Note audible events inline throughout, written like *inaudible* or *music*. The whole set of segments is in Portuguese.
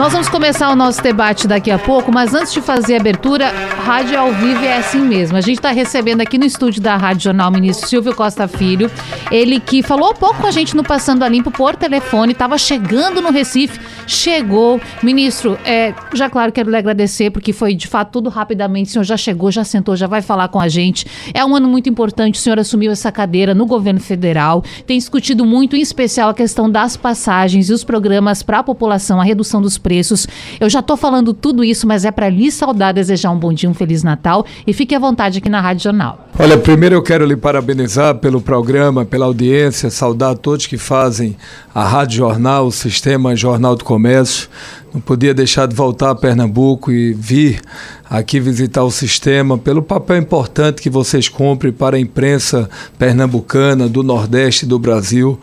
Nós vamos começar o nosso debate daqui a pouco, mas antes de fazer a abertura, rádio ao vivo é assim mesmo. A gente está recebendo aqui no estúdio da Rádio Jornal o ministro Silvio Costa Filho, ele que falou pouco com a gente no Passando a Limpo por telefone, estava chegando no Recife, chegou. Ministro, é, já claro quero lhe agradecer, porque foi de fato tudo rapidamente, o senhor já chegou, já sentou, já vai falar com a gente. É um ano muito importante, o senhor assumiu essa cadeira no governo federal, tem discutido muito, em especial, a questão das passagens e os programas para a população, a redução dos preços preços. Eu já estou falando tudo isso, mas é para lhe saudar, desejar um bom dia, um Feliz Natal e fique à vontade aqui na Rádio Jornal. Olha, primeiro eu quero lhe parabenizar pelo programa, pela audiência, saudar a todos que fazem a Rádio Jornal, o Sistema Jornal do Comércio. Não podia deixar de voltar a Pernambuco e vir aqui visitar o sistema pelo papel importante que vocês cumprem para a imprensa pernambucana do Nordeste do Brasil.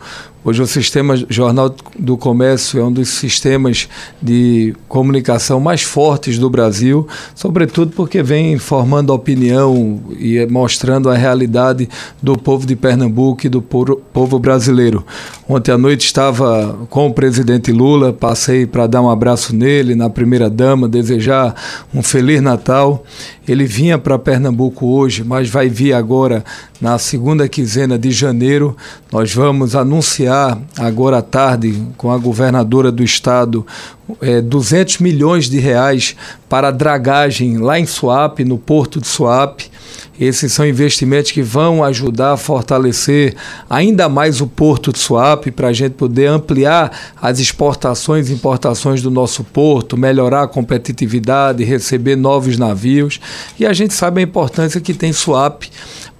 Hoje o sistema Jornal do Comércio é um dos sistemas de comunicação mais fortes do Brasil, sobretudo porque vem formando opinião e mostrando a realidade do povo de Pernambuco e do povo brasileiro. Ontem à noite estava com o presidente Lula, passei para dar um abraço nele, na primeira dama, desejar um feliz Natal. Ele vinha para Pernambuco hoje, mas vai vir agora na segunda quinzena de janeiro. Nós vamos anunciar agora à tarde com a governadora do estado é, 200 milhões de reais para dragagem lá em Suape, no porto de Suape. Esses são investimentos que vão ajudar a fortalecer ainda mais o porto de Suape para a gente poder ampliar as exportações e importações do nosso porto, melhorar a competitividade, receber novos navios. E a gente sabe a importância que tem Suape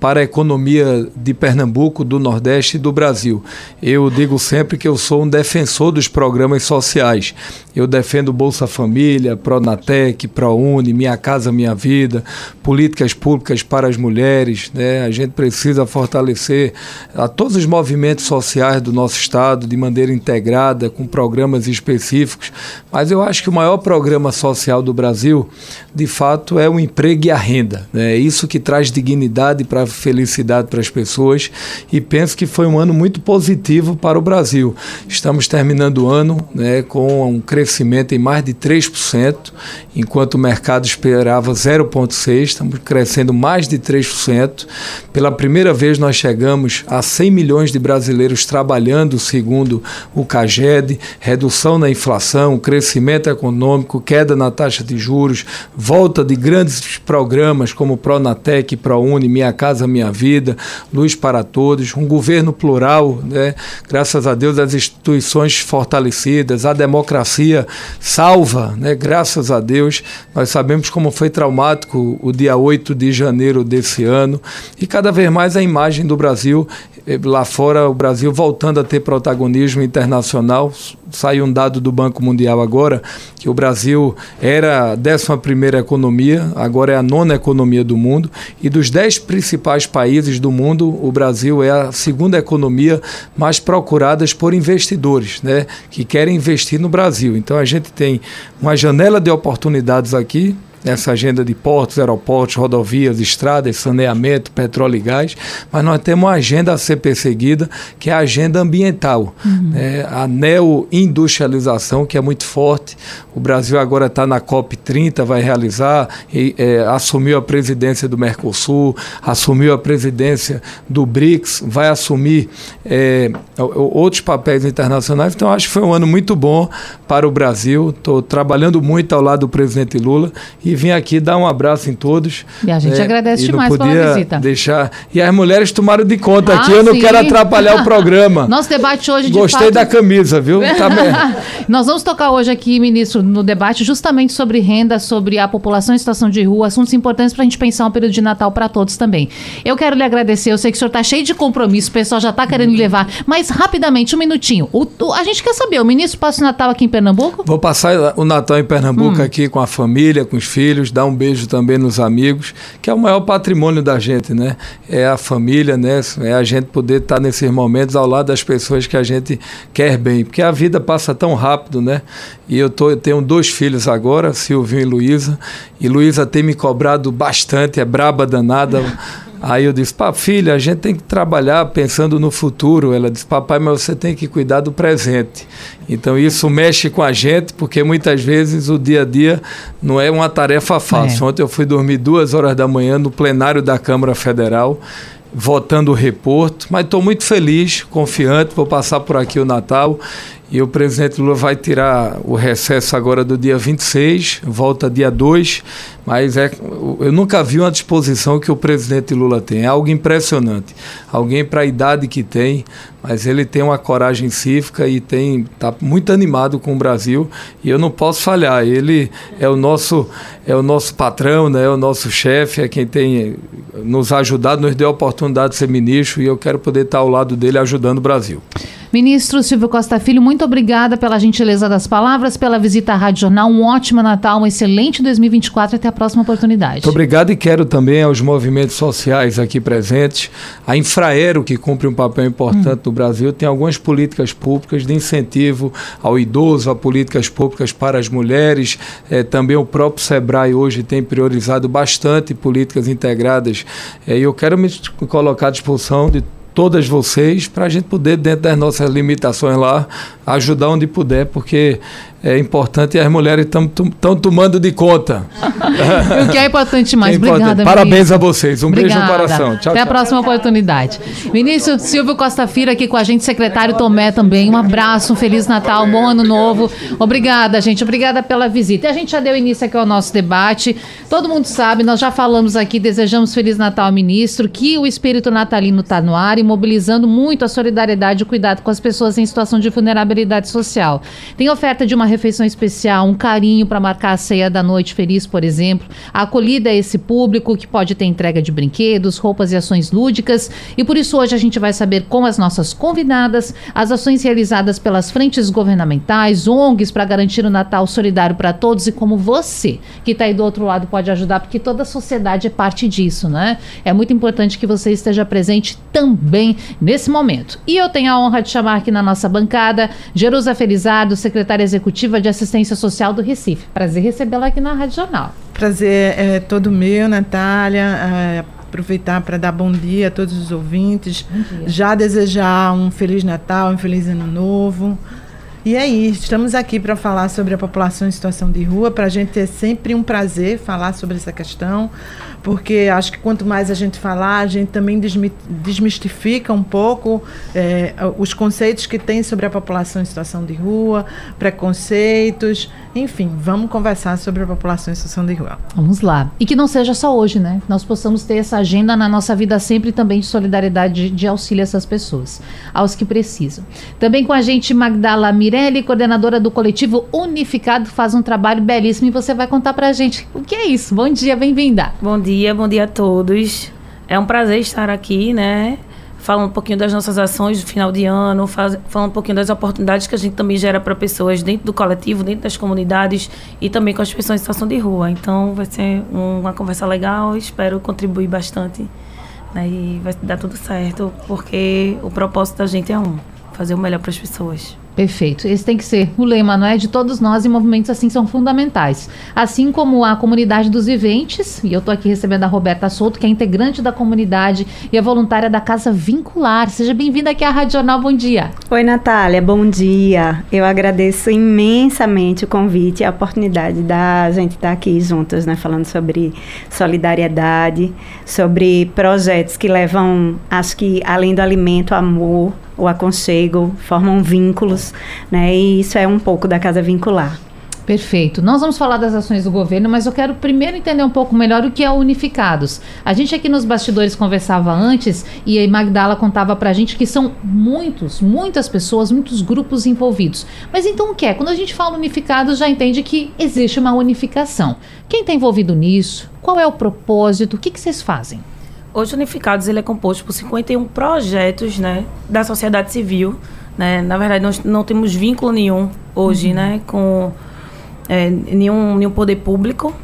para a economia de Pernambuco, do Nordeste e do Brasil. Eu digo sempre que eu sou um defensor dos programas sociais. Eu defendo Bolsa Família, Pronatec, ProUni, Minha Casa Minha Vida, políticas públicas para as mulheres. Né? A gente precisa fortalecer a todos os movimentos sociais do nosso Estado de maneira integrada, com programas específicos. Mas eu acho que o maior programa social do Brasil, de fato, é o emprego e a renda. Né? É isso que traz dignidade para felicidade para as pessoas e penso que foi um ano muito positivo para o Brasil. Estamos terminando o ano né, com um crescimento em mais de 3%, enquanto o mercado esperava 0,6%, estamos crescendo mais de 3%. Pela primeira vez nós chegamos a 100 milhões de brasileiros trabalhando, segundo o CAGED, redução na inflação, crescimento econômico, queda na taxa de juros, volta de grandes programas como Pronatec, ProUni, Minha Casa Casa Minha Vida, Luz para Todos, um governo plural, né? graças a Deus as instituições fortalecidas, a democracia salva, né? graças a Deus. Nós sabemos como foi traumático o dia 8 de janeiro desse ano e cada vez mais a imagem do Brasil lá fora, o Brasil voltando a ter protagonismo internacional. Saiu um dado do Banco Mundial agora que o Brasil era a 11 economia, agora é a nona economia do mundo, e dos 10 principais países do mundo, o Brasil é a segunda economia mais procurada por investidores, né, que querem investir no Brasil. Então a gente tem uma janela de oportunidades aqui nessa agenda de portos, aeroportos, rodovias, estradas, saneamento, petróleo e gás, mas nós temos uma agenda a ser perseguida, que é a agenda ambiental, uhum. é, a neoindustrialização, que é muito forte. O Brasil agora está na COP30, vai realizar, e, é, assumiu a presidência do Mercosul, assumiu a presidência do BRICS, vai assumir é, outros papéis internacionais. Então, acho que foi um ano muito bom para o Brasil. Estou trabalhando muito ao lado do presidente Lula e vim aqui dar um abraço em todos. E a gente é, agradece demais pela visita. Deixar. E as mulheres tomaram de conta ah, aqui, eu não sim. quero atrapalhar o programa. *laughs* Nosso debate hoje de Gostei fato... da camisa, viu? Tá *laughs* Nós vamos tocar hoje aqui, ministro, no debate justamente sobre renda, sobre a população em situação de rua, assuntos importantes para a gente pensar um período de Natal para todos também. Eu quero lhe agradecer, eu sei que o senhor está cheio de compromisso, o pessoal já está querendo levar, mas rapidamente, um minutinho. O, o, a gente quer saber, o ministro passa o Natal aqui em Pernambuco? Vou passar o Natal em Pernambuco hum. aqui com a família, com os filhos filhos, dar um beijo também nos amigos, que é o maior patrimônio da gente, né? É a família, né? É a gente poder estar nesses momentos ao lado das pessoas que a gente quer bem, porque a vida passa tão rápido, né? E eu, tô, eu tenho dois filhos agora, Silvio e Luísa, e Luísa tem me cobrado bastante, é braba danada. Aí eu disse, pá, filha, a gente tem que trabalhar pensando no futuro. Ela disse, papai, mas você tem que cuidar do presente. Então isso mexe com a gente, porque muitas vezes o dia a dia não é uma tarefa fácil. É. Ontem eu fui dormir duas horas da manhã no plenário da Câmara Federal, votando o reporto, mas estou muito feliz, confiante, vou passar por aqui o Natal e o presidente Lula vai tirar o recesso agora do dia 26, volta dia 2, mas é, eu nunca vi uma disposição que o presidente Lula tem. É algo impressionante. Alguém para a idade que tem, mas ele tem uma coragem cívica e tem está muito animado com o Brasil e eu não posso falhar. Ele é o nosso é o nosso patrão, né? É o nosso chefe, é quem tem nos ajudado, nos deu a oportunidade de ser ministro e eu quero poder estar ao lado dele ajudando o Brasil. Ministro Silvio Costa Filho, muito obrigada pela gentileza das palavras, pela visita à Rádio Jornal. Um ótimo Natal, um excelente 2024 até a próxima oportunidade. Muito obrigado e quero também aos movimentos sociais aqui presentes. A Infraero, que cumpre um papel importante hum. no Brasil, tem algumas políticas públicas de incentivo ao idoso, a políticas públicas para as mulheres. É, também o próprio SEBRAE hoje tem priorizado bastante políticas integradas. É, e eu quero me colocar à disposição de todas vocês para a gente poder, dentro das nossas limitações lá, ajudar onde puder, porque é importante e as mulheres estão tomando de conta. *laughs* o que é importante mais. É importante. Obrigada, Parabéns ministro. a vocês. Um Obrigada. beijo no coração. Tchau, Até tchau. a próxima oportunidade. Ministro Silvio Costa Filho aqui com a gente, secretário Tomé também. Um abraço, um Feliz Natal, um bom ano novo. Obrigada, gente. Obrigada pela visita. E a gente já deu início aqui ao nosso debate. Todo mundo sabe, nós já falamos aqui, desejamos Feliz Natal, ministro, que o espírito natalino está no ar e mobilizando muito a solidariedade e o cuidado com as pessoas em situação de vulnerabilidade social. Tem oferta de uma refeição especial, um carinho para marcar a ceia da noite feliz, por exemplo. A acolhida a esse público que pode ter entrega de brinquedos, roupas e ações lúdicas. E por isso hoje a gente vai saber com as nossas convidadas as ações realizadas pelas frentes governamentais, ONGs para garantir o Natal solidário para todos e como você que está aí do outro lado pode ajudar, porque toda a sociedade é parte disso, né? É muito importante que você esteja presente também nesse momento. E eu tenho a honra de chamar aqui na nossa bancada Jerusa Felizardo, secretária executiva de Assistência Social do Recife. Prazer recebê-la aqui na Rádio Jornal. Prazer é todo meu, Natália. É, aproveitar para dar bom dia a todos os ouvintes. Já desejar um Feliz Natal, um Feliz Ano Novo. E é estamos aqui para falar sobre a população em situação de rua. Para a gente é sempre um prazer falar sobre essa questão porque acho que quanto mais a gente falar, a gente também desmistifica um pouco é, os conceitos que tem sobre a população em situação de rua, preconceitos, enfim, vamos conversar sobre a população em situação de rua. Vamos lá. E que não seja só hoje, né? Nós possamos ter essa agenda na nossa vida sempre também de solidariedade, de, de auxílio a essas pessoas, aos que precisam. Também com a gente Magdala Mirelli, coordenadora do coletivo Unificado, faz um trabalho belíssimo e você vai contar pra gente o que é isso. Bom dia, bem-vinda. Bom dia dia, bom dia a todos. É um prazer estar aqui, né? Falando um pouquinho das nossas ações do final de ano, faz, falando um pouquinho das oportunidades que a gente também gera para pessoas dentro do coletivo, dentro das comunidades e também com as pessoas em situação de rua. Então vai ser uma conversa legal, espero contribuir bastante. Né? E vai dar tudo certo, porque o propósito da gente é um: fazer o melhor para as pessoas. Perfeito. Esse tem que ser o lema, não é? De todos nós e movimentos assim são fundamentais. Assim como a comunidade dos viventes, e eu estou aqui recebendo a Roberta Souto, que é integrante da comunidade e é voluntária da Casa Vincular. Seja bem-vinda aqui à Rádio Jornal. Bom dia. Oi, Natália. Bom dia. Eu agradeço imensamente o convite e a oportunidade da gente estar aqui juntos, né? Falando sobre solidariedade, sobre projetos que levam, acho que além do alimento, amor, o aconchego, formam vínculos, né? E isso é um pouco da casa vincular. Perfeito. Nós vamos falar das ações do governo, mas eu quero primeiro entender um pouco melhor o que é Unificados. A gente aqui nos bastidores conversava antes e a Magdala contava pra gente que são muitos, muitas pessoas, muitos grupos envolvidos. Mas então o que é? Quando a gente fala Unificados, já entende que existe uma unificação. Quem está envolvido nisso? Qual é o propósito? O que, que vocês fazem? Hoje Unificados ele é composto por 51 projetos né, da sociedade civil. Né? Na verdade, nós não temos vínculo nenhum hoje uhum. né, com é, nenhum, nenhum poder público.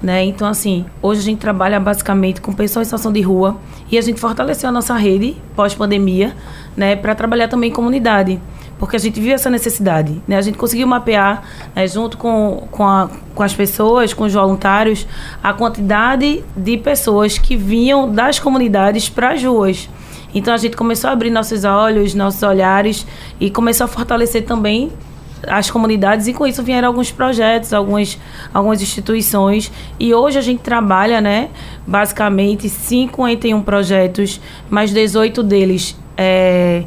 Né? Então, assim, hoje a gente trabalha basicamente com pessoas em situação de rua e a gente fortaleceu a nossa rede pós-pandemia né, para trabalhar também em comunidade porque a gente viu essa necessidade. Né? A gente conseguiu mapear, né, junto com, com, a, com as pessoas, com os voluntários, a quantidade de pessoas que vinham das comunidades para as ruas. Então a gente começou a abrir nossos olhos, nossos olhares e começou a fortalecer também as comunidades e com isso vieram alguns projetos, algumas, algumas instituições e hoje a gente trabalha, né, basicamente 51 projetos, mais 18 deles é,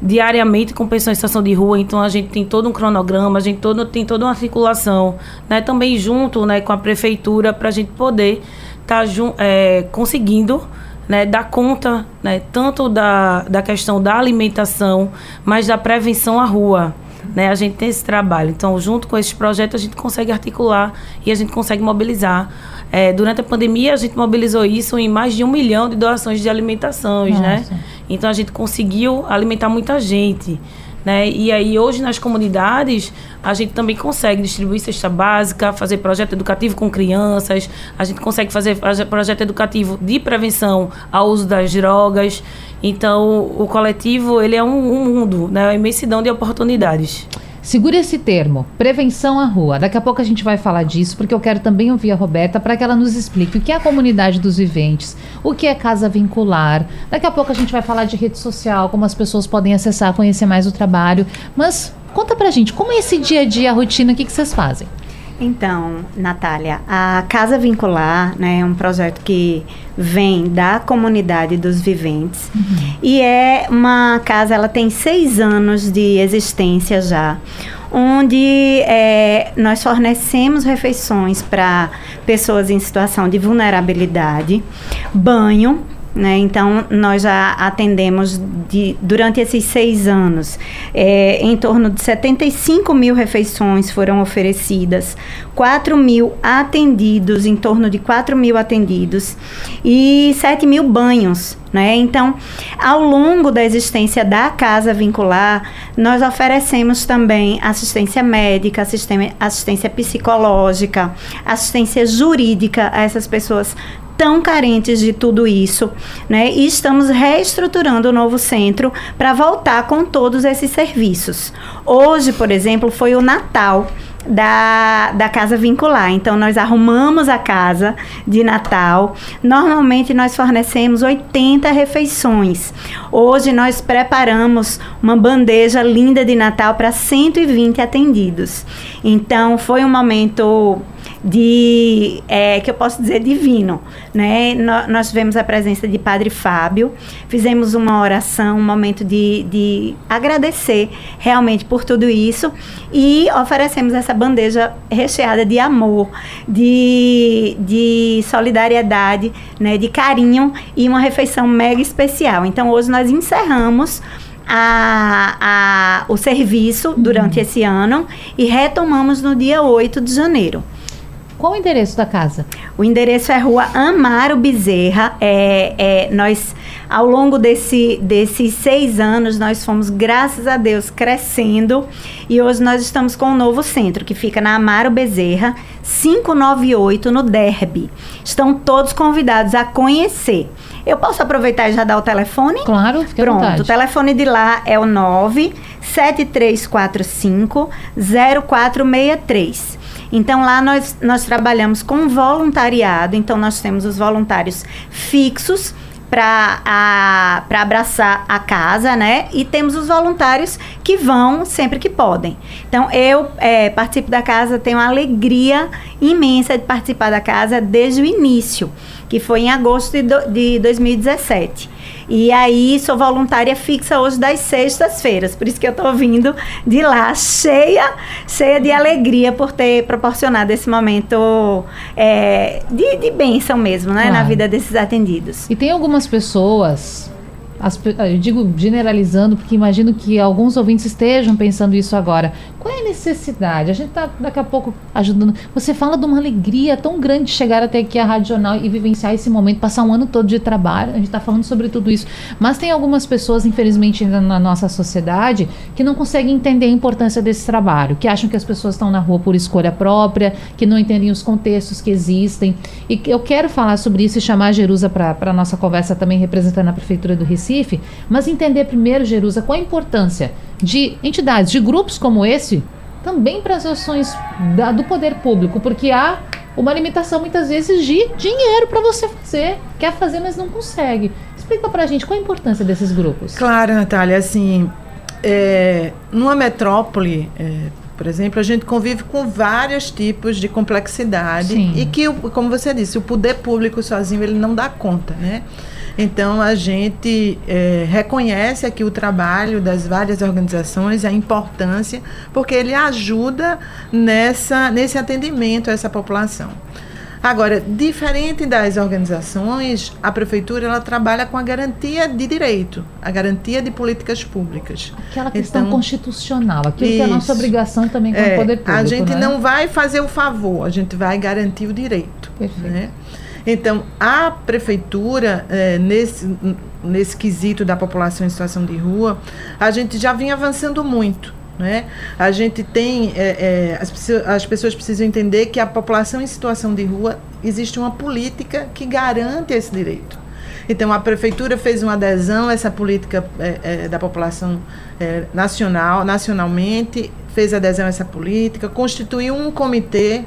diariamente com pessoas em situação de rua, então a gente tem todo um cronograma, a gente todo, tem toda uma articulação, né, também junto, né, com a prefeitura para a gente poder estar tá, é, conseguindo né, dar conta né, tanto da, da questão da alimentação, mas da prevenção à rua. Né, a gente tem esse trabalho. Então, junto com esses projetos, a gente consegue articular e a gente consegue mobilizar. É, durante a pandemia, a gente mobilizou isso em mais de um milhão de doações de alimentações, né? Então, a gente conseguiu alimentar muita gente. Né? E aí, hoje, nas comunidades, a gente também consegue distribuir cesta básica, fazer projeto educativo com crianças, a gente consegue fazer projeto educativo de prevenção ao uso das drogas. Então, o coletivo, ele é um, um mundo, né? uma imensidão de oportunidades. Segura esse termo, prevenção à rua. Daqui a pouco a gente vai falar disso, porque eu quero também ouvir a Roberta para que ela nos explique o que é a comunidade dos viventes, o que é casa vincular. Daqui a pouco a gente vai falar de rede social, como as pessoas podem acessar, conhecer mais o trabalho. Mas conta pra gente, como é esse dia a dia, a rotina, o que, que vocês fazem? Então, Natália, a Casa Vincular né, é um projeto que vem da comunidade dos viventes uhum. e é uma casa, ela tem seis anos de existência já, onde é, nós fornecemos refeições para pessoas em situação de vulnerabilidade, banho né? Então, nós já atendemos de, durante esses seis anos, é, em torno de 75 mil refeições foram oferecidas, 4 mil atendidos, em torno de 4 mil atendidos, e 7 mil banhos. Né? Então, ao longo da existência da casa vincular, nós oferecemos também assistência médica, assistência psicológica, assistência jurídica a essas pessoas tão carentes de tudo isso, né? E estamos reestruturando o novo centro para voltar com todos esses serviços. Hoje, por exemplo, foi o Natal da, da casa vincular. Então, nós arrumamos a casa de Natal. Normalmente, nós fornecemos 80 refeições. Hoje, nós preparamos uma bandeja linda de Natal para 120 atendidos. Então, foi um momento de é, que eu posso dizer divino, né? No, nós tivemos a presença de Padre Fábio, fizemos uma oração, um momento de, de agradecer realmente por tudo isso e oferecemos essa bandeja recheada de amor, de, de solidariedade, né? De carinho e uma refeição mega especial. Então hoje nós encerramos a, a, o serviço durante uhum. esse ano e retomamos no dia 8 de janeiro. Qual o endereço da casa? O endereço é Rua Amaro Bezerra. É, é, nós, ao longo desse, desses seis anos, nós fomos, graças a Deus, crescendo. E hoje nós estamos com um novo centro, que fica na Amaro Bezerra, 598, no Derby. Estão todos convidados a conhecer. Eu posso aproveitar e já dar o telefone? Claro, fique Pronto, à o telefone de lá é o 97345 0463. Então lá nós, nós trabalhamos com voluntariado, então nós temos os voluntários fixos para abraçar a casa, né? E temos os voluntários que vão sempre que podem. Então, eu é, participo da casa, tenho uma alegria imensa de participar da casa desde o início, que foi em agosto de, do, de 2017. E aí sou voluntária fixa hoje das sextas-feiras. Por isso que eu estou vindo de lá cheia, cheia de alegria por ter proporcionado esse momento é, de, de bênção mesmo, né? Claro. Na vida desses atendidos. E tem algumas pessoas as, eu digo generalizando, porque imagino que alguns ouvintes estejam pensando isso agora. Qual é a necessidade? A gente está daqui a pouco ajudando. Você fala de uma alegria tão grande de chegar até aqui a Rádio Jornal e vivenciar esse momento, passar um ano todo de trabalho. A gente está falando sobre tudo isso. Mas tem algumas pessoas, infelizmente, na nossa sociedade, que não conseguem entender a importância desse trabalho, que acham que as pessoas estão na rua por escolha própria, que não entendem os contextos que existem. E eu quero falar sobre isso e chamar a Jerusa para a nossa conversa também representando a Prefeitura do Recife, mas entender primeiro, Jerusa, qual a importância de entidades, de grupos como esse, também para as ações da, do poder público, porque há uma limitação muitas vezes de dinheiro para você fazer. Quer fazer, mas não consegue. Explica para a gente qual a importância desses grupos. Claro, Natália, assim, é, numa metrópole, é, por exemplo, a gente convive com vários tipos de complexidade Sim. e que, como você disse, o poder público sozinho ele não dá conta, né? Então a gente é, reconhece aqui o trabalho das várias organizações, a importância, porque ele ajuda nessa, nesse atendimento a essa população. Agora, diferente das organizações, a prefeitura ela trabalha com a garantia de direito, a garantia de políticas públicas. Aquela questão então, constitucional, aquilo isso, que é a nossa obrigação também com é, o poder público. A gente né? não vai fazer o favor, a gente vai garantir o direito. Perfeito. Né? Então, a prefeitura, é, nesse, nesse quesito da população em situação de rua, a gente já vinha avançando muito. Né? A gente tem. É, é, as, as pessoas precisam entender que a população em situação de rua existe uma política que garante esse direito. Então, a prefeitura fez uma adesão a essa política é, é, da população é, nacional, nacionalmente, fez adesão a essa política, constituiu um comitê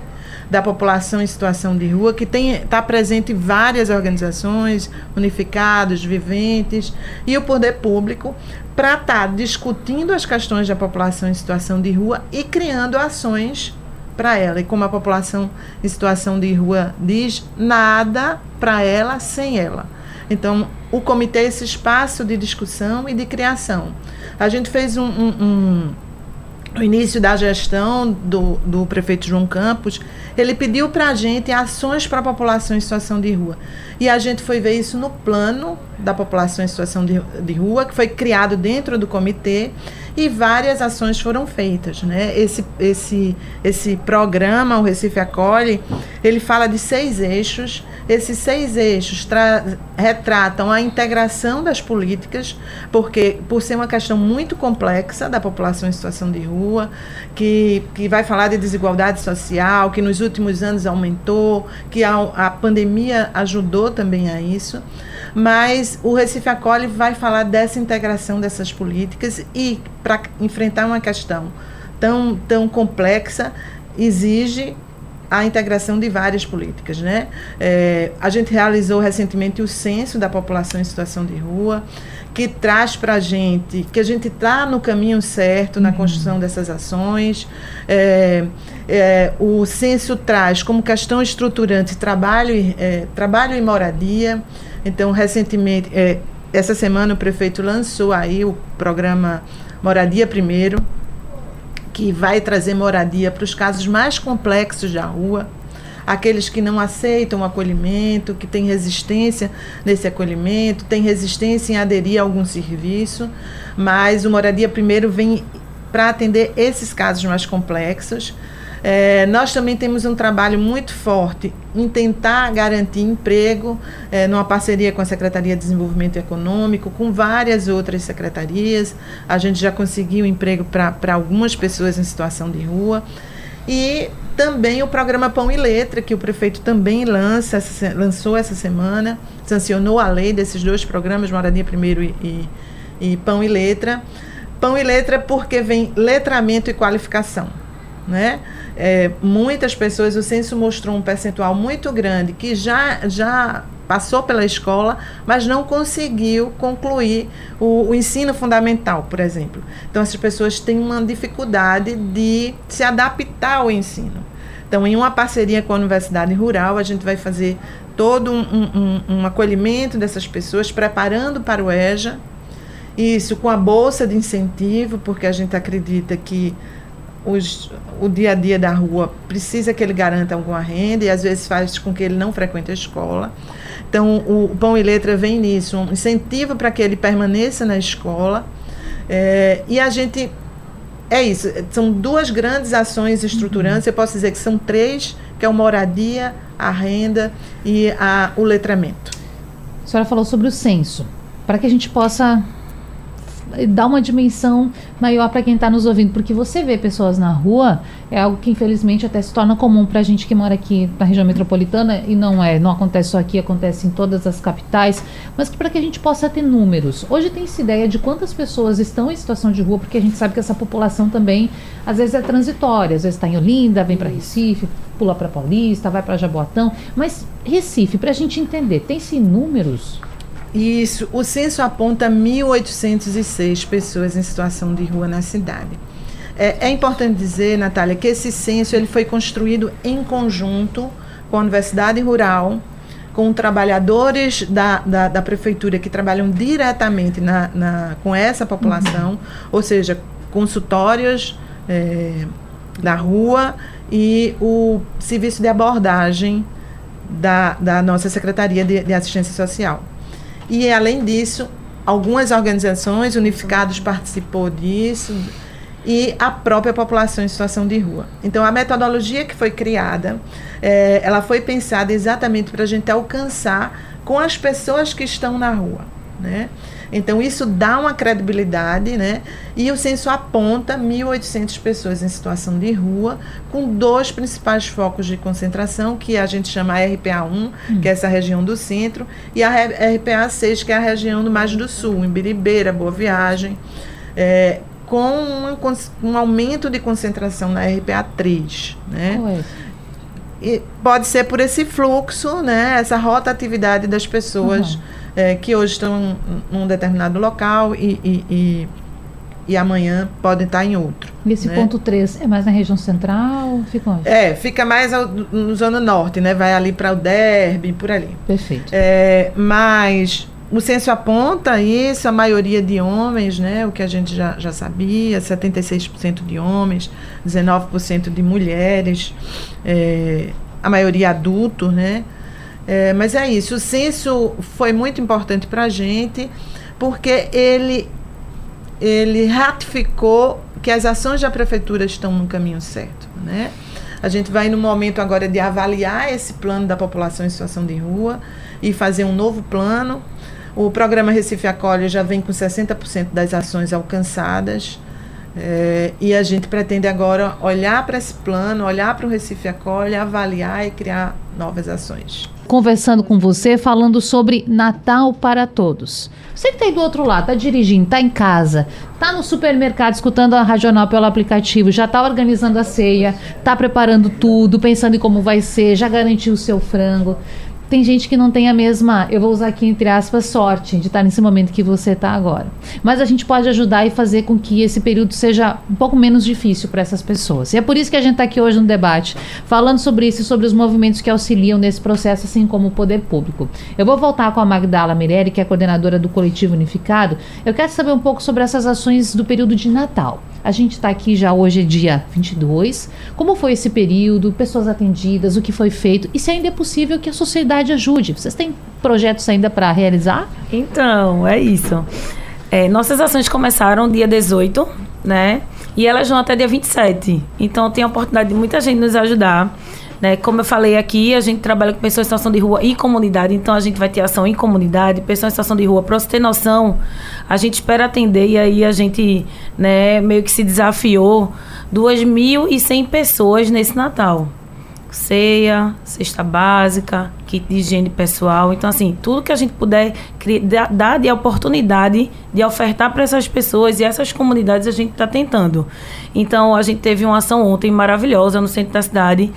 da população em situação de rua, que está presente em várias organizações, unificados, viventes, e o poder público, para estar tá discutindo as questões da população em situação de rua e criando ações para ela. E como a população em situação de rua diz, nada para ela sem ela. Então, o comitê é esse espaço de discussão e de criação. A gente fez um, um, um no início da gestão do, do prefeito João Campos, ele pediu para a gente ações para a população em situação de rua. E a gente foi ver isso no plano da população em situação de, de rua, que foi criado dentro do comitê, e várias ações foram feitas. Né? Esse, esse, esse programa, o Recife Acolhe, ele fala de seis eixos. Esses seis eixos retratam a integração das políticas, porque por ser uma questão muito complexa da população em situação de rua, que, que vai falar de desigualdade social, que nos últimos anos aumentou, que a, a pandemia ajudou também a isso mas o Recife Acolhe vai falar dessa integração dessas políticas e para enfrentar uma questão tão, tão complexa exige a integração de várias políticas. Né? É, a gente realizou recentemente o censo da população em situação de rua, que traz para a gente que a gente está no caminho certo na uhum. construção dessas ações. É, é, o censo traz como questão estruturante trabalho, é, trabalho e moradia. Então, recentemente, é, essa semana o prefeito lançou aí o programa Moradia Primeiro, que vai trazer moradia para os casos mais complexos da rua, aqueles que não aceitam o acolhimento, que têm resistência nesse acolhimento, têm resistência em aderir a algum serviço, mas o Moradia Primeiro vem para atender esses casos mais complexos. É, nós também temos um trabalho muito forte em tentar garantir emprego, é, numa parceria com a Secretaria de Desenvolvimento Econômico, com várias outras secretarias. A gente já conseguiu emprego para algumas pessoas em situação de rua. E também o programa Pão e Letra, que o prefeito também lança, lançou essa semana, sancionou a lei desses dois programas, Moradia Primeiro e, e, e Pão e Letra. Pão e Letra porque vem letramento e qualificação. Né? É, muitas pessoas, o censo mostrou um percentual muito grande que já, já passou pela escola, mas não conseguiu concluir o, o, ensino fundamental, por exemplo. Então, essas pessoas têm uma dificuldade de se adaptar ao ensino. Então, em uma parceria com a Universidade Rural, a gente vai fazer todo um, um, um acolhimento dessas pessoas, preparando para o EJA, isso com a bolsa de incentivo, porque a gente acredita que os, o dia a dia da rua precisa que ele garanta alguma renda e às vezes faz com que ele não frequente a escola. Então, o, o Pão e Letra vem nisso, um incentivo para que ele permaneça na escola. É, e a gente. É isso, são duas grandes ações estruturantes, eu posso dizer que são três, que é a moradia, a renda e a, o letramento. A senhora falou sobre o censo, para que a gente possa dar uma dimensão maior para quem está nos ouvindo, porque você vê pessoas na rua é algo que infelizmente até se torna comum para a gente que mora aqui na região metropolitana e não é, não acontece só aqui, acontece em todas as capitais, mas que para que a gente possa ter números. Hoje tem-se ideia de quantas pessoas estão em situação de rua, porque a gente sabe que essa população também às vezes é transitória, às vezes está em Olinda, vem para Recife, pula para Paulista, vai para Jaboatão, mas Recife, para a gente entender, tem-se números? Isso, o censo aponta 1.806 pessoas em situação de rua na cidade. É, é, importante dizer, Natália, que esse censo ele foi construído em conjunto com a Universidade Rural, com trabalhadores da, da, da prefeitura que trabalham diretamente na, na, com essa população, uhum. ou seja, consultórios é, da rua e o serviço de abordagem da, da nossa Secretaria de, de Assistência Social. E, além disso, algumas organizações unificadas participou disso e a própria população em situação de rua. Então, a metodologia que foi criada, é, ela foi pensada exatamente para a gente alcançar com as pessoas que estão na rua, né? Então, isso dá uma credibilidade, né? E o censo aponta 1.800 pessoas em situação de rua, com dois principais focos de concentração, que a gente chama a RPA 1, hum. que é essa região do centro, e a RPA 6, que é a região do mais do sul, em Biribeira, Boa Viagem. É, com uma, um aumento de concentração na RPA 3, né? E pode ser por esse fluxo, né? Essa rotatividade das pessoas. Uhum é, que hoje estão em um determinado local e, e, e, e, amanhã podem estar em outro. E esse né? ponto 3 é mais na região central? Fica onde? É, fica mais ao, no zona norte, né? Vai ali para o Derby, por ali. Perfeito. É, mas o censo aponta isso, a maioria de homens, né? O que a gente já, já sabia, 76% de homens, 19% de mulheres, é, a maioria adulto, né? É, mas é isso, o censo foi muito importante para a gente, porque ele, ele ratificou que as ações da prefeitura estão no caminho certo. Né? A gente vai no momento agora de avaliar esse plano da população em situação de rua e fazer um novo plano. O programa Recife Acolhe já vem com 60% das ações alcançadas. É, e a gente pretende agora olhar para esse plano, olhar para o Recife Acolhe, avaliar e criar novas ações conversando com você, falando sobre Natal para todos. Você que está aí do outro lado, está dirigindo, está em casa, está no supermercado escutando a Regional pelo aplicativo, já está organizando a ceia, está preparando tudo, pensando em como vai ser, já garantiu o seu frango tem gente que não tem a mesma, eu vou usar aqui entre aspas, sorte de estar nesse momento que você está agora. Mas a gente pode ajudar e fazer com que esse período seja um pouco menos difícil para essas pessoas. E é por isso que a gente está aqui hoje no debate, falando sobre isso e sobre os movimentos que auxiliam nesse processo, assim como o poder público. Eu vou voltar com a Magdala Mirelli, que é coordenadora do Coletivo Unificado. Eu quero saber um pouco sobre essas ações do período de Natal. A gente está aqui já hoje, é dia 22. Como foi esse período? Pessoas atendidas, o que foi feito? E se ainda é possível que a sociedade ajude? Vocês têm projetos ainda para realizar? Então, é isso. É, nossas ações começaram dia 18, né? E elas vão até dia 27. Então, tem a oportunidade de muita gente nos ajudar. Né? Como eu falei aqui, a gente trabalha com pessoas em situação de rua e comunidade, então a gente vai ter ação em comunidade, pessoas em situação de rua. Para você ter noção, a gente espera atender e aí a gente né, meio que se desafiou 2.100 pessoas nesse Natal. Ceia, cesta básica, kit de higiene pessoal. Então, assim, tudo que a gente puder dar de oportunidade de ofertar para essas pessoas e essas comunidades a gente está tentando. Então, a gente teve uma ação ontem maravilhosa no centro da cidade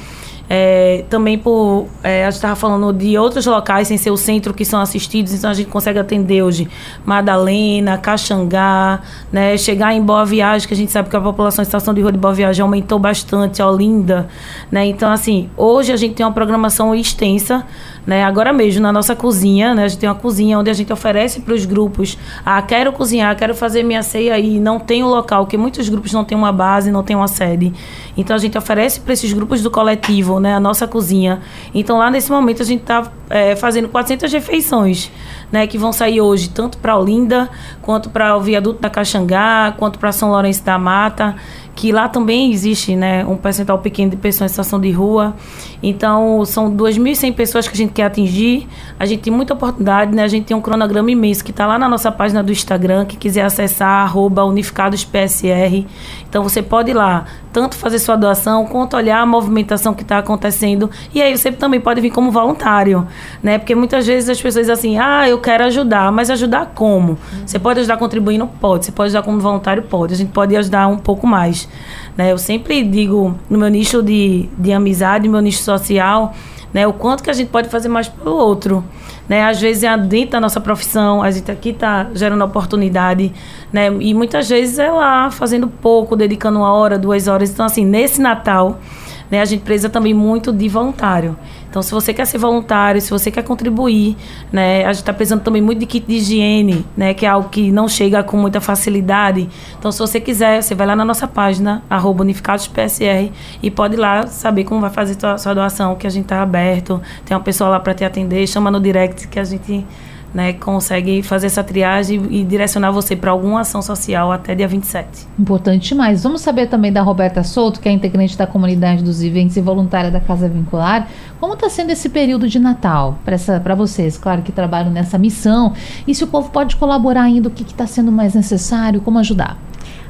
é, também por. É, a gente estava falando de outros locais sem ser o centro que são assistidos, então a gente consegue atender hoje Madalena, Caxangá, né, chegar em Boa Viagem, que a gente sabe que a população em estação de rua de Boa Viagem aumentou bastante, Olinda. Né, então, assim, hoje a gente tem uma programação extensa Né? Agora mesmo, na nossa cozinha, né? a gente tem uma cozinha onde a gente oferece para os grupos: ah, quero cozinhar, quero fazer minha ceia e não tem um local, porque muitos grupos não têm uma base, não tem uma sede. Então a gente oferece para esses grupos do coletivo né? a nossa cozinha. Então lá nesse momento a gente está é, fazendo 400 refeições. Né, que vão sair hoje tanto para Olinda, quanto para o viaduto da Caxangá, quanto para São Lourenço da Mata que lá também existe né, um percentual pequeno de pessoas em situação de rua. Então, são 2.100 pessoas que a gente quer atingir. A gente tem muita oportunidade, né? A gente tem um cronograma imenso que está lá na nossa página do Instagram, que quiser acessar, arroba unificadospsr. Então, você pode ir lá, tanto fazer sua doação, quanto olhar a movimentação que está acontecendo. E aí, você também pode vir como voluntário, né? Porque muitas vezes as pessoas assim, ah, eu quero ajudar, mas ajudar como? Você pode ajudar contribuindo? Pode. Você pode ajudar como voluntário? Pode. A gente pode ajudar um pouco mais. Né? Eu sempre digo, no meu nicho de, de amizade, no meu nicho social, né? o quanto que a gente pode fazer mais pelo outro. Né? Às vezes é dentro da nossa profissão, a gente aqui está gerando oportunidade, né? E muitas vezes é lá, fazendo pouco, dedicando uma hora, duas horas. Então, assim, nesse Natal, né, a gente precisa também muito de voluntário. Então, se você quer ser voluntário, se você quer contribuir, né, a gente está precisando também muito de kit de higiene, né, que é algo que não chega com muita facilidade. Então, se você quiser, você vai lá na nossa página, arroba unificadospsr, e pode ir lá saber como vai fazer sua, sua doação, que a gente está aberto, tem uma pessoa lá para te atender, chama no direct que a gente né, consegue fazer essa triagem e direcionar você para alguma ação social até dia 27. Importante demais. Vamos saber também da Roberta Souto, que é integrante da comunidade dos viventes e voluntária da Casa Vincular. Como está sendo esse período de Natal para vocês, claro que trabalham nessa missão, e se o povo pode colaborar ainda, o que está sendo mais necessário, como ajudar?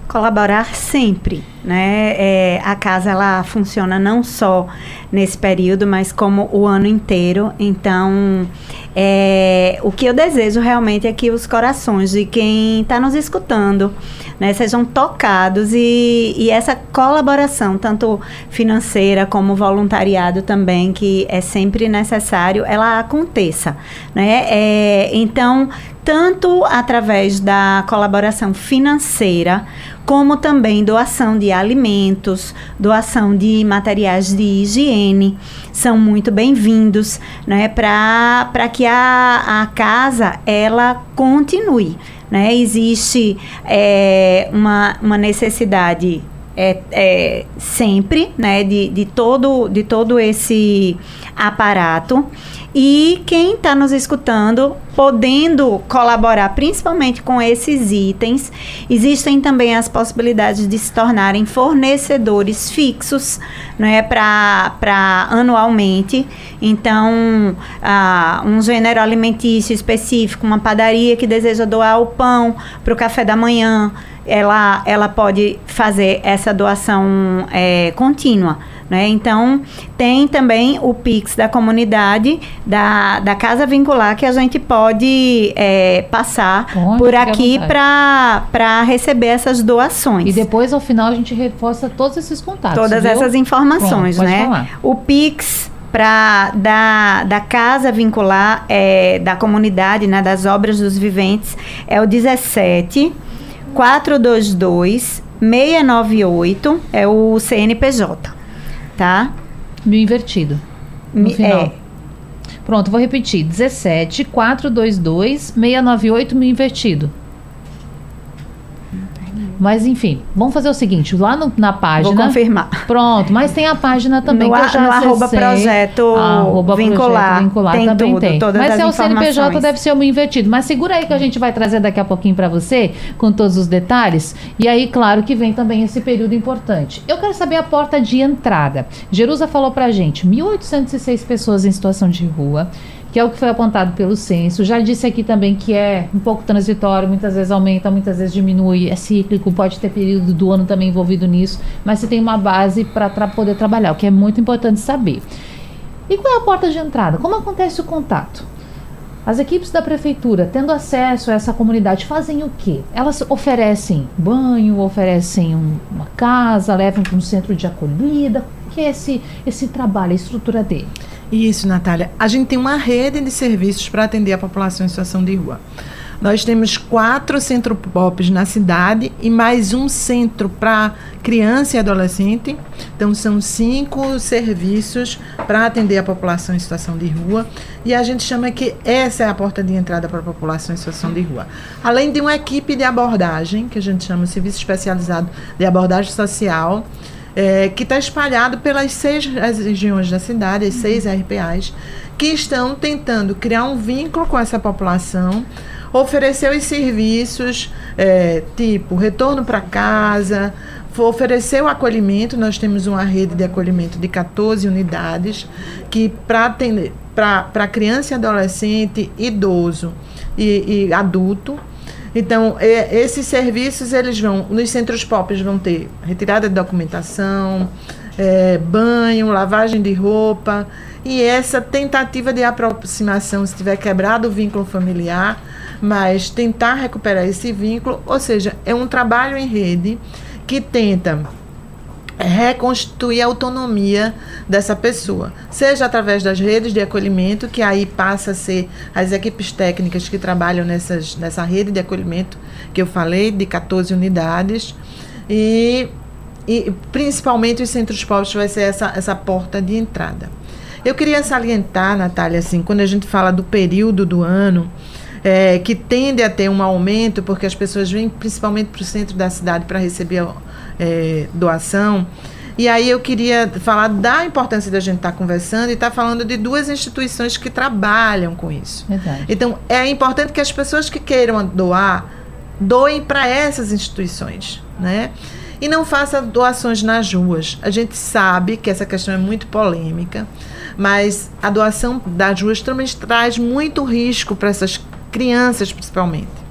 Colaborar sempre, né? É, a casa ela funciona não só nesse período, mas como o ano inteiro. Então, é, o que eu desejo realmente é que os corações de quem está nos escutando né, sejam tocados e, e essa colaboração, tanto financeira como voluntariado também, que é sempre necessário, ela aconteça. Né? É, então, tanto através da colaboração financeira, como também doação de alimentos, doação de materiais de higiene, são muito bem-vindos, né, para que a, a casa ela continue. Né? Existe é, uma, uma necessidade é, é, sempre né, de, de, todo, de todo esse aparato. E quem está nos escutando, podendo colaborar principalmente com esses itens, existem também as possibilidades de se tornarem fornecedores fixos né, para anualmente. Então, ah, um gênero alimentício específico, uma padaria que deseja doar o pão para o café da manhã, ela, ela pode fazer essa doação é, contínua. Né? Então, tem também o Pix da comunidade, da, da Casa Vincular, que a gente pode é, passar por aqui para receber essas doações. E depois, ao final, a gente reforça todos esses contatos. Todas viu? essas informações, Pronto, né? Falar. O Pix para da, da casa vincular é, da comunidade, né, das obras dos viventes, é o 17 422 698, é o CNPJ tá? Mil invertido. No Mi final. É. Pronto, vou repetir. 17 422 698 mil invertido. Mas enfim, vamos fazer o seguinte, lá no, na página. Vou confirmar. Pronto, mas tem a página também no, que eu já no arroba projeto arroba vincular, projeto vincular tem também tudo, tem. Mas se é o CNPJ deve ser o invertido. Mas segura aí que a gente vai trazer daqui a pouquinho para você com todos os detalhes. E aí, claro que vem também esse período importante. Eu quero saber a porta de entrada. Jerusa falou pra gente, 1.806 pessoas em situação de rua que é o que foi apontado pelo censo. Já disse aqui também que é um pouco transitório, muitas vezes aumenta, muitas vezes diminui, é cíclico, pode ter período do ano também envolvido nisso, mas você tem uma base para tra poder trabalhar, o que é muito importante saber. E qual é a porta de entrada? Como acontece o contato? As equipes da prefeitura, tendo acesso a essa comunidade, fazem o quê? Elas oferecem banho, oferecem um, uma casa, levam para um centro de acolhida. O que é esse, esse trabalho, a estrutura dele? Isso, Natália. A gente tem uma rede de serviços para atender a população em situação de rua. Nós temos quatro centro POPs na cidade e mais um centro para criança e adolescente. Então, são cinco serviços para atender a população em situação de rua. E a gente chama que essa é a porta de entrada para a população em situação de rua. Além de uma equipe de abordagem, que a gente chama de Serviço Especializado de Abordagem Social, é, que está espalhado pelas seis regiões da cidade, as seis RPAs, que estão tentando criar um vínculo com essa população, oferecer os serviços, é, tipo retorno para casa, oferecer o acolhimento. Nós temos uma rede de acolhimento de 14 unidades que para atender para criança e adolescente, idoso e, e adulto então, é, esses serviços, eles vão, nos centros POPs vão ter retirada de documentação, é, banho, lavagem de roupa, e essa tentativa de aproximação, se tiver quebrado o vínculo familiar, mas tentar recuperar esse vínculo, ou seja, é um trabalho em rede que tenta reconstituir a autonomia dessa pessoa, seja através das redes de acolhimento, que aí passa a ser as equipes técnicas que trabalham nessas, nessa rede de acolhimento que eu falei, de 14 unidades, e, e principalmente os centros pobres vai ser essa, essa porta de entrada. Eu queria salientar, Natália, assim, quando a gente fala do período do ano, é, que tende a ter um aumento, porque as pessoas vêm principalmente para o centro da cidade para receber é, doação. E aí eu queria falar da importância da gente estar tá conversando e estar tá falando de duas instituições que trabalham com isso. Verdade. Então, é importante que as pessoas que queiram doar, doem para essas instituições, né? E não faça doações nas ruas. A gente sabe que essa questão é muito polêmica, mas a doação das ruas também traz muito risco para essas crianças, principalmente.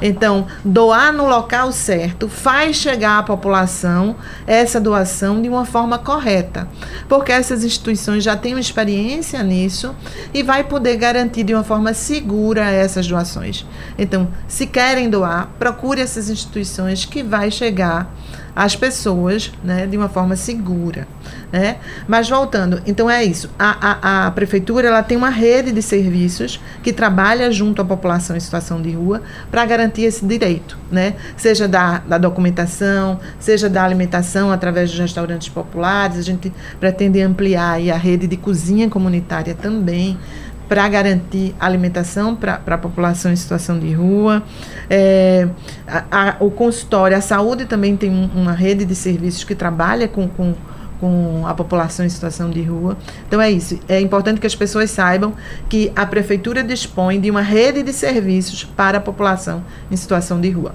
Então, doar no local certo faz chegar à população essa doação de uma forma correta, porque essas instituições já têm uma experiência nisso e vai poder garantir de uma forma segura essas doações. Então, se querem doar, procure essas instituições que vai chegar às pessoas né, de uma forma segura. Né? Mas voltando, então é isso. A, a, a, prefeitura ela tem uma rede de serviços que trabalha junto à população em situação de rua para garantir esse direito, né? Seja da, da documentação, seja da alimentação através dos restaurantes populares. A gente pretende ampliar a rede de cozinha comunitária também para garantir alimentação para a população em situação de rua. É, a, a, o consultório, a saúde também tem um, uma rede de serviços que trabalha com, com com a população em situação de rua. Então é isso. É importante que as pessoas saibam que a prefeitura dispõe de uma rede de serviços para a população em situação de rua.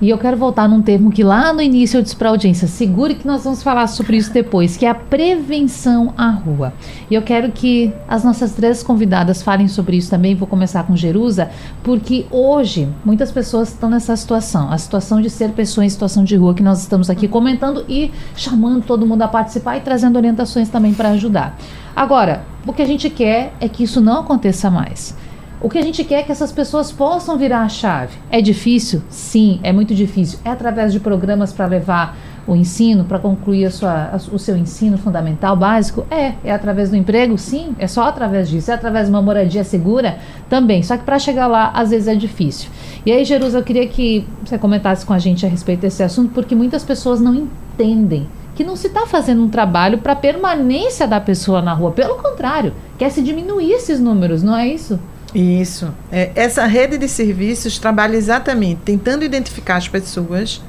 E eu quero voltar num termo que lá no início eu disse para a audiência, segure que nós vamos falar sobre isso depois, que é a prevenção à rua. E eu quero que as nossas três convidadas falem sobre isso também, vou começar com Jerusa, porque hoje muitas pessoas estão nessa situação, a situação de ser pessoa em situação de rua, que nós estamos aqui comentando e chamando todo mundo a participar e trazendo orientações também para ajudar. Agora, o que a gente quer é que isso não aconteça mais. O que a gente quer é que essas pessoas possam virar a chave. É difícil? Sim, é muito difícil. É através de programas para levar o ensino, para concluir a sua, a, o seu ensino fundamental, básico? É. É através do emprego? Sim, é só através disso. É através de uma moradia segura? Também. Só que para chegar lá, às vezes é difícil. E aí, Jerusa, eu queria que você comentasse com a gente a respeito desse assunto, porque muitas pessoas não entendem que não se está fazendo um trabalho para permanência da pessoa na rua. Pelo contrário, quer se diminuir esses números, não é isso? Isso. É, essa rede de serviços trabalha exatamente tentando identificar as pessoas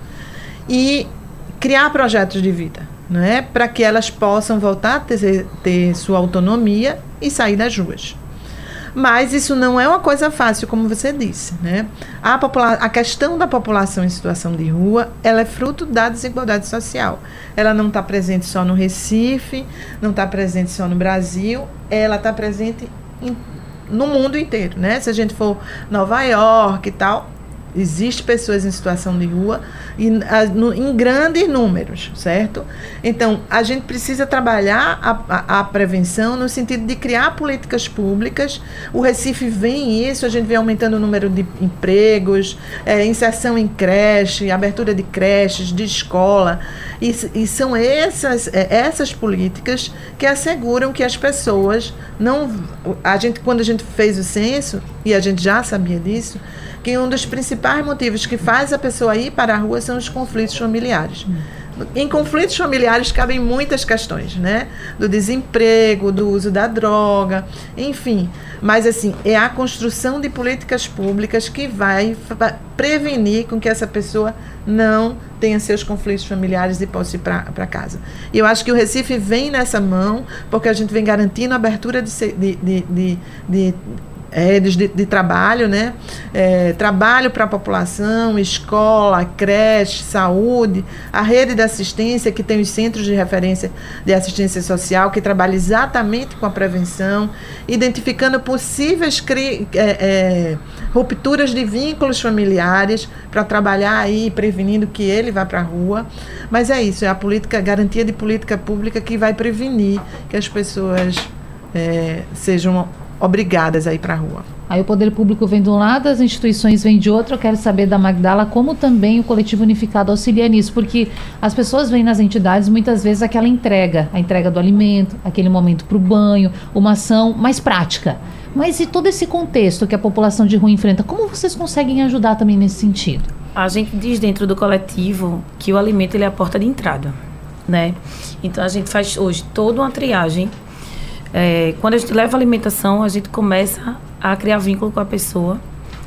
e criar projetos de vida, não é? Para que elas possam voltar a ter, ter sua autonomia e sair das ruas. Mas isso não é uma coisa fácil, como você disse, né? A, a questão da população em situação de rua, ela é fruto da desigualdade social. Ela não está presente só no Recife, não está presente só no Brasil, ela está presente em no mundo inteiro, né? Se a gente for Nova York e tal, Existem pessoas em situação de rua e, no, em grandes números, certo? Então, a gente precisa trabalhar a, a, a, prevenção no sentido de criar políticas públicas. O Recife vem isso, a gente vem aumentando o número de empregos, é, inserção em creche, abertura de creches, de escola. E, e são essas, é, essas políticas que asseguram que as pessoas não. A gente, quando a gente fez o censo, e a gente já sabia disso, que um dos principais motivos que faz a pessoa ir para a rua são os conflitos familiares. Em conflitos familiares cabem muitas questões, né? Do desemprego, do uso da droga, enfim. Mas, assim, é a construção de políticas públicas que vai prevenir com que essa pessoa não tenha seus conflitos familiares e possa ir para casa. E eu acho que o Recife vem nessa mão, porque a gente vem garantindo a abertura de, de, de, de é, de, de, trabalho, né? É, trabalho para a população, escola, creche, saúde, a rede de assistência, que tem os centros de referência de assistência social, que trabalha exatamente com a prevenção, identificando possíveis cri, é, é rupturas de vínculos familiares para trabalhar aí, prevenindo que ele vá para a rua. Mas é isso, é a política, a garantia de política pública que vai prevenir que as pessoas é, sejam obrigadas a ir para a rua. Aí o poder público vem de um lado, as instituições vêm de outro. Eu quero saber da Magdala como também o coletivo unificado auxilia nisso, porque as pessoas vêm nas entidades muitas vezes aquela entrega, a entrega do alimento, aquele momento para o banho, uma ação mais prática. Mas e todo esse contexto que a população de rua enfrenta, como vocês conseguem ajudar também nesse sentido? A gente diz dentro do coletivo que o alimento ele é a porta de entrada, né? Então a gente faz hoje toda uma triagem é, quando a gente leva alimentação, a gente começa a criar vínculo com a pessoa.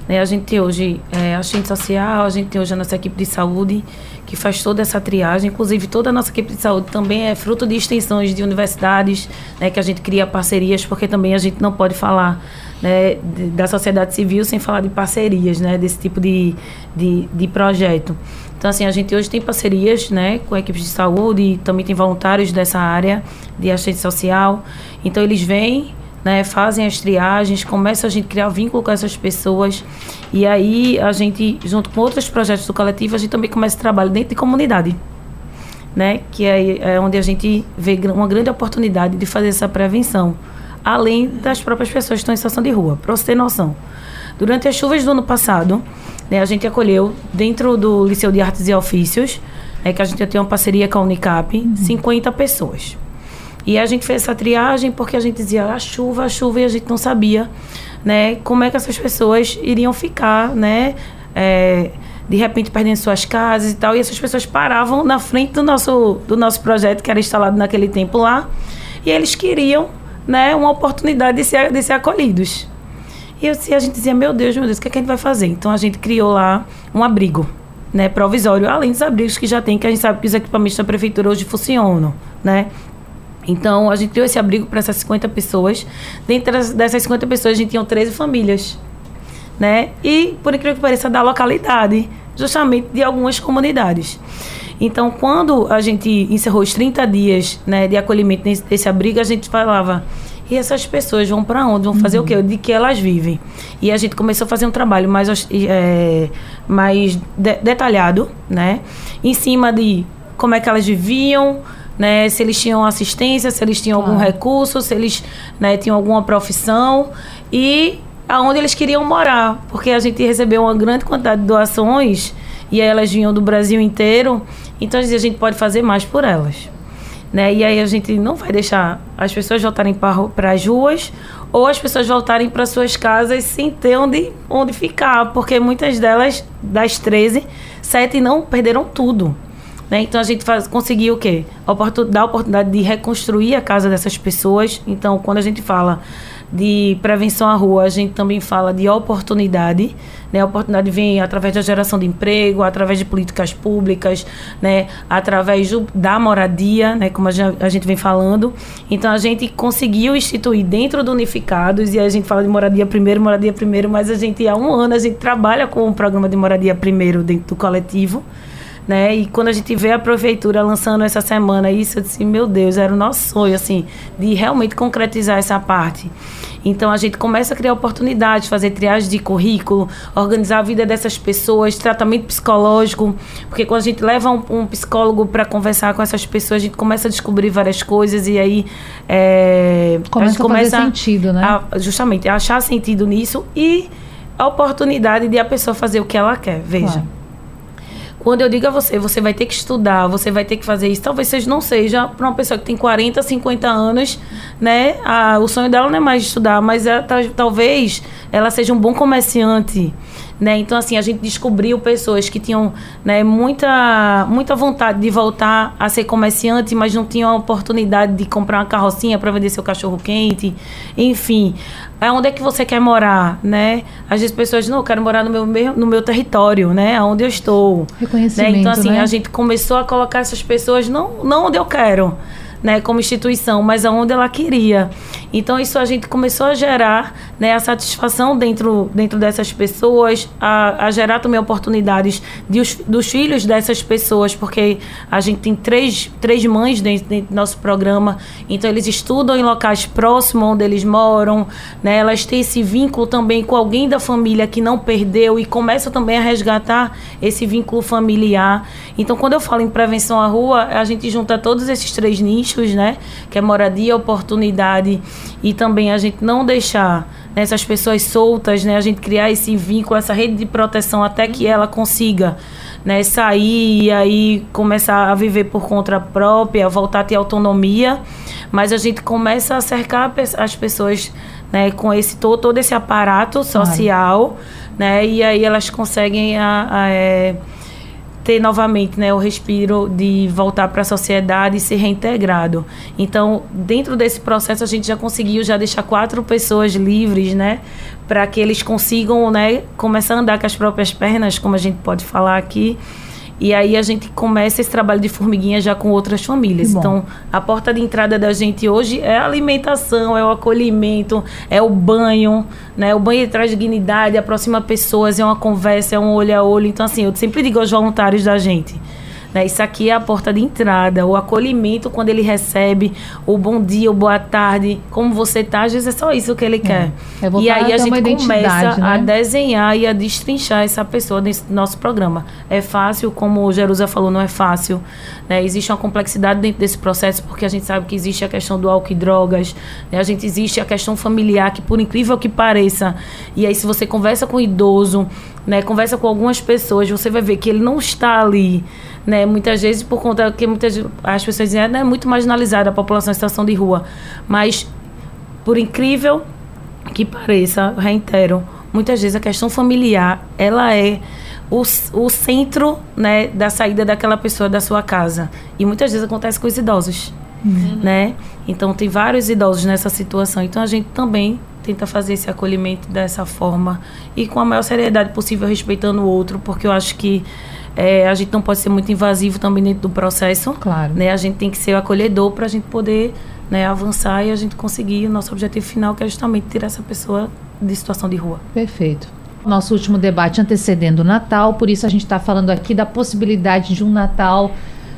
Né? A gente tem hoje é, assistente social, a gente tem hoje a nossa equipe de saúde, que faz toda essa triagem. Inclusive, toda a nossa equipe de saúde também é fruto de extensões de universidades, né, que a gente cria parcerias, porque também a gente não pode falar né, da sociedade civil sem falar de parcerias, né, desse tipo de, de, de projeto. Então, assim, a gente hoje tem parcerias, né, com equipes de saúde, também tem voluntários dessa área de assistente social. Então, eles vêm, né, fazem as triagens, começa a gente criar vínculo com essas pessoas. E aí, a gente, junto com outros projetos do coletivo, a gente também começa o trabalho dentro de comunidade. Né, que é, é onde a gente vê uma grande oportunidade de fazer essa prevenção, além das próprias pessoas que estão em situação de rua. Para você ter noção, durante as chuvas do ano passado, né, a gente acolheu dentro do Liceu de Artes e Ofícios, é que a gente tem uma parceria com a Unicap, uhum. 50 pessoas. E a gente fez essa triagem porque a gente dizia a chuva, a chuva, e a gente não sabia né, como é que essas pessoas iriam ficar, né? É, de repente perdendo suas casas e tal. E essas pessoas paravam na frente do nosso, do nosso projeto, que era instalado naquele tempo lá, e eles queriam né, uma oportunidade de ser, de ser acolhidos. E eu, a gente dizia, meu Deus, meu Deus, o que, é que a gente vai fazer? Então a gente criou lá um abrigo, né, provisório, além dos abrigos que já tem, que a gente sabe que os equipamentos da prefeitura hoje funcionam, né? Então a gente criou esse abrigo para essas 50 pessoas. Dentro dessas 50 pessoas, a gente tinha 13 famílias, né? E, por incrível que pareça, da localidade, justamente de algumas comunidades. Então, quando a gente encerrou os 30 dias né, de acolhimento nesse, desse abrigo, a gente falava e essas pessoas vão para onde? Vão fazer uhum. o quê? De que elas vivem. E a gente começou a fazer um trabalho mais, é, mais de, detalhado, né? Em cima de como é que elas viviam, né? Se eles tinham assistência, se eles tinham algum recurso, se eles né, tinham alguma profissão e aonde eles queriam morar. Porque a gente recebeu uma grande quantidade de doações e aí elas vinham do Brasil inteiro. Então a gente pode fazer mais por elas. Né? E aí a gente não vai deixar as pessoas voltarem para as ruas ou as pessoas voltarem para suas casas sem ter onde, onde ficar, porque muitas delas, das 13, 7 não perderam tudo. Né? Então a gente faz, conseguiu o quê? Oportun, dar a oportunidade de reconstruir a casa dessas pessoas. Então, quando a gente fala de prevenção à rua, a gente também fala de oportunidade. Né? A oportunidade vem através da geração de emprego, através de políticas públicas, né? através do, da moradia, né? como a gente vem falando. Então, a gente conseguiu instituir dentro do Unificados, e a gente fala de moradia primeiro, moradia primeiro, mas a gente, há um ano, a gente trabalha com o programa de moradia primeiro dentro do coletivo né? E quando a gente vê a prefeitura lançando essa semana isso, eu disse, meu Deus, era o nosso sonho, assim, de realmente concretizar essa parte. Então a gente começa a criar oportunidades, fazer triagem de currículo, organizar a vida dessas pessoas, tratamento psicológico, porque quando a gente leva um, um psicólogo para conversar com essas pessoas, a gente começa a descobrir várias coisas e aí é, começa a, gente começa a fazer sentido, né? A, justamente, a achar sentido nisso e a oportunidade de a pessoa fazer o que ela quer. Veja. Claro quando eu digo a você, você vai ter que estudar, você vai ter que fazer isso, talvez seja, não seja para uma pessoa que tem 40, 50 anos, né? A, o sonho dela não é mais estudar, mas é, talvez ela seja um bom comerciante, né? Então, assim, a gente descobriu pessoas que tinham né, muita, muita vontade de voltar a ser comerciante, mas não tinham a oportunidade de comprar uma carrocinha para vender seu cachorro quente. Enfim, é onde é que você quer morar, né? Às vezes pessoas não, eu quero morar no meu, no meu território, né? Onde eu estou. Reconhecimento, né? Então, assim, né? a gente começou a colocar essas pessoas não, não onde eu quero, né, como instituição, mas aonde ela queria. Então isso a gente começou a gerar, né, a satisfação dentro, dentro dessas pessoas, a, a gerar também oportunidades de os, dos filhos dessas pessoas, porque a gente tem três, três mães dentro, dentro do nosso programa, então eles estudam em locais próximos onde eles moram, né, elas têm esse vínculo também com alguém da família que não perdeu e começam também a resgatar esse vínculo familiar. Então quando eu falo em prevenção à rua, a gente junta todos esses três nichos nichos, né? Que é moradia, oportunidade e também a gente não deixar né, essas pessoas soltas, né? A gente criar esse vínculo, essa rede de proteção até que ela consiga né, sair e aí começar a viver por conta própria, voltar a ter autonomia, mas a gente começa a cercar as pessoas né, com esse todo, todo esse aparato social, né, e aí elas conseguem a, a é, ter novamente né, o respiro de voltar para a sociedade e ser reintegrado. Então, dentro desse processo, a gente já conseguiu já deixar quatro pessoas livres, né? Para que eles consigam né, começar a andar com as próprias pernas, como a gente pode falar aqui, e aí a gente começa esse trabalho de formiguinha já com outras famílias. Então, a porta de entrada da gente hoje é a alimentação, é o acolhimento, é o banho, né? O banho traz dignidade, aproxima pessoas, é uma conversa, é um olho a olho. Então, assim, eu sempre digo aos voluntários da gente, né? Isso aqui é a porta de entrada, o acolhimento quando ele recebe, o bom dia, o boa tarde, como você está, às vezes é só isso que ele quer. É. e aí a gente começa né? a desenhar e a destrinchar essa pessoa nesse nosso programa. É fácil, como o Jerusa falou, não é fácil. Né? Existe uma complexidade dentro desse processo, porque a gente sabe que existe a questão do álcool e drogas, né? a gente existe a questão familiar, que por incrível que pareça, e aí se você conversa com o idoso, né, conversa com algumas pessoas, você vai ver que ele não está ali né? Muitas vezes por conta que muitas as pessoas dizem, é muito marginalizada a população em situação de rua, mas por incrível que pareça, reitero, muitas vezes a questão familiar, ela é o, o centro, né, da saída daquela pessoa da sua casa. E muitas vezes acontece com os idosos, uhum. né? Então tem vários idosos nessa situação. Então a gente também tenta fazer esse acolhimento dessa forma e com a maior seriedade possível, respeitando o outro, porque eu acho que é, a gente não pode ser muito invasivo também dentro do processo. Claro. Né? A gente tem que ser acolhedor para a gente poder né, avançar e a gente conseguir o nosso objetivo final, que é justamente tirar essa pessoa de situação de rua. Perfeito. Nosso último debate antecedendo o Natal, por isso a gente está falando aqui da possibilidade de um Natal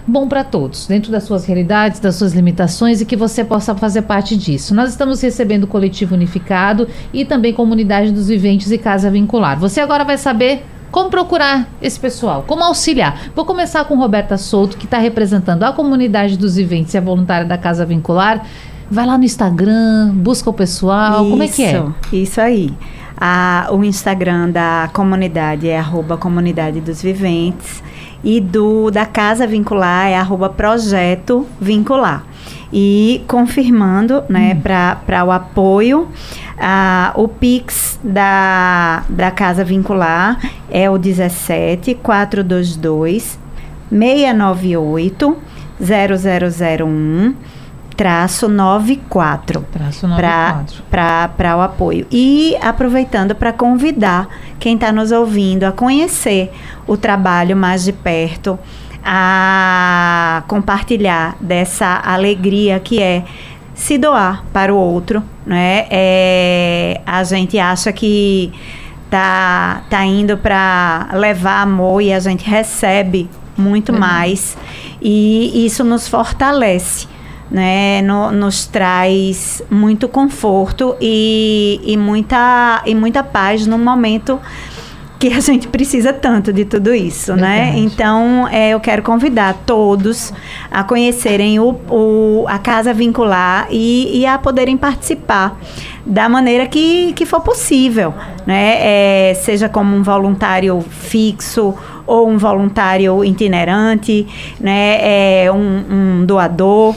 bom para todos, dentro das suas realidades, das suas limitações e que você possa fazer parte disso. Nós estamos recebendo o Coletivo Unificado e também Comunidade dos Viventes e Casa Vincular. Você agora vai saber como procurar esse pessoal? Como auxiliar? Vou começar com Roberta Souto, que está representando a comunidade dos viventes e a voluntária da Casa Vincular. Vai lá no Instagram, busca o pessoal. Isso, como é que é? Isso aí. O Instagram da comunidade é arroba comunidade dos viventes e do da Casa Vincular é arroba projeto vincular. E confirmando, né, hum. para o apoio, ah, o Pix da, da Casa Vincular é o 17 422 698 0001 traço 94 traço 94 para o apoio. E aproveitando para convidar quem está nos ouvindo a conhecer o trabalho mais de perto a compartilhar dessa alegria que é se doar para o outro, né? É, a gente acha que tá, tá indo para levar amor e a gente recebe muito uhum. mais e isso nos fortalece. Né, no, nos traz muito conforto e, e, muita, e muita paz no momento que a gente precisa tanto de tudo isso, né? Verdade. né? Então, é, eu quero convidar todos a conhecerem o, o, a Casa Vincular e, e, a poderem participar da maneira que, que for possível, né? É, seja como um voluntário fixo ou um voluntário itinerante, né, é, um, um doador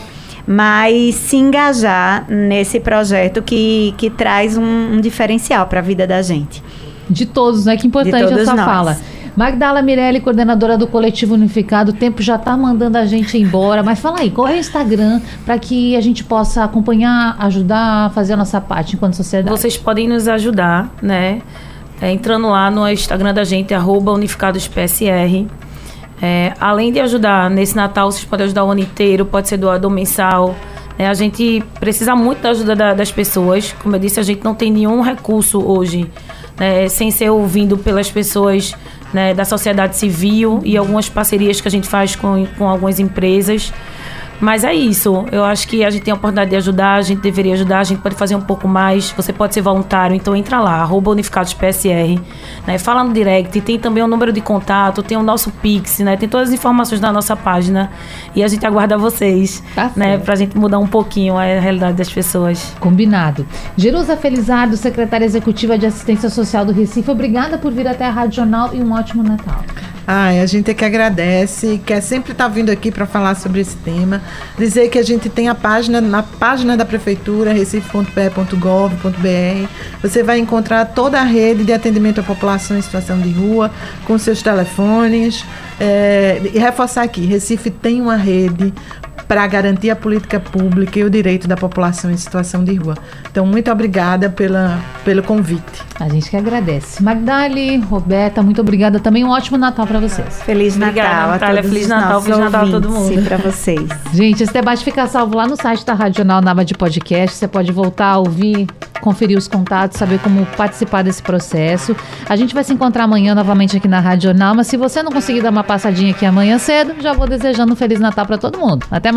mas se engajar nesse projeto que, que traz um, um diferencial para a vida da gente. De todos, né? Que importante essa nós. fala. Magdala Mirelli, coordenadora do Coletivo Unificado, o tempo já está mandando a gente embora, mas fala aí, qual é o Instagram para que a gente possa acompanhar, ajudar a fazer a nossa parte enquanto sociedade? Vocês podem nos ajudar, né? É, entrando lá no Instagram da gente, arroba unificadospsr. É, além de ajudar nesse Natal, vocês podem ajudar o ano inteiro, pode ser doador mensal. É, a gente precisa muito da ajuda da, das pessoas. Como eu disse, a gente não tem nenhum recurso hoje né, sem ser ouvido pelas pessoas né, da sociedade civil e algumas parcerias que a gente faz com, com algumas empresas. Mas é isso. Eu acho que a gente tem a oportunidade de ajudar, a gente deveria ajudar, a gente pode fazer um pouco mais. Você pode ser voluntário, então entra lá, arroba unificados PSR, né? Fala no direct, tem também o número de contato, tem o nosso Pix, né? Tem todas as informações na nossa página. E a gente aguarda vocês, tá né? Pra gente mudar um pouquinho a realidade das pessoas. Combinado. Jerusa Felizardo, secretária executiva de assistência social do Recife, obrigada por vir até a Rádio Jornal e um ótimo Natal. Ai, a gente é que agradece, quer sempre estar tá vindo aqui para falar sobre esse tema. Dizer que a gente tem a página, na página da prefeitura, recife.pe.gov.br, você vai encontrar toda a rede de atendimento à população em situação de rua, com seus telefones. É, e reforçar aqui, Recife tem uma rede para garantir a política pública e o direito da população em situação de rua. Então, muito obrigada pela, pelo convite. A gente que agradece. Magdali, Roberta, muito obrigada também. Um ótimo Natal para vocês. Feliz obrigada, Natal Natália. Feliz Natal, Feliz Natal a todo mundo. para vocês. Gente, esse debate fica salvo lá no site da Radional Nava de Podcast. Você pode voltar a ouvir, conferir os contatos, saber como participar desse processo. A gente vai se encontrar amanhã novamente aqui na Radional, mas se você não conseguir dar uma passadinha aqui amanhã cedo, já vou desejando um Feliz Natal para todo mundo. Até mais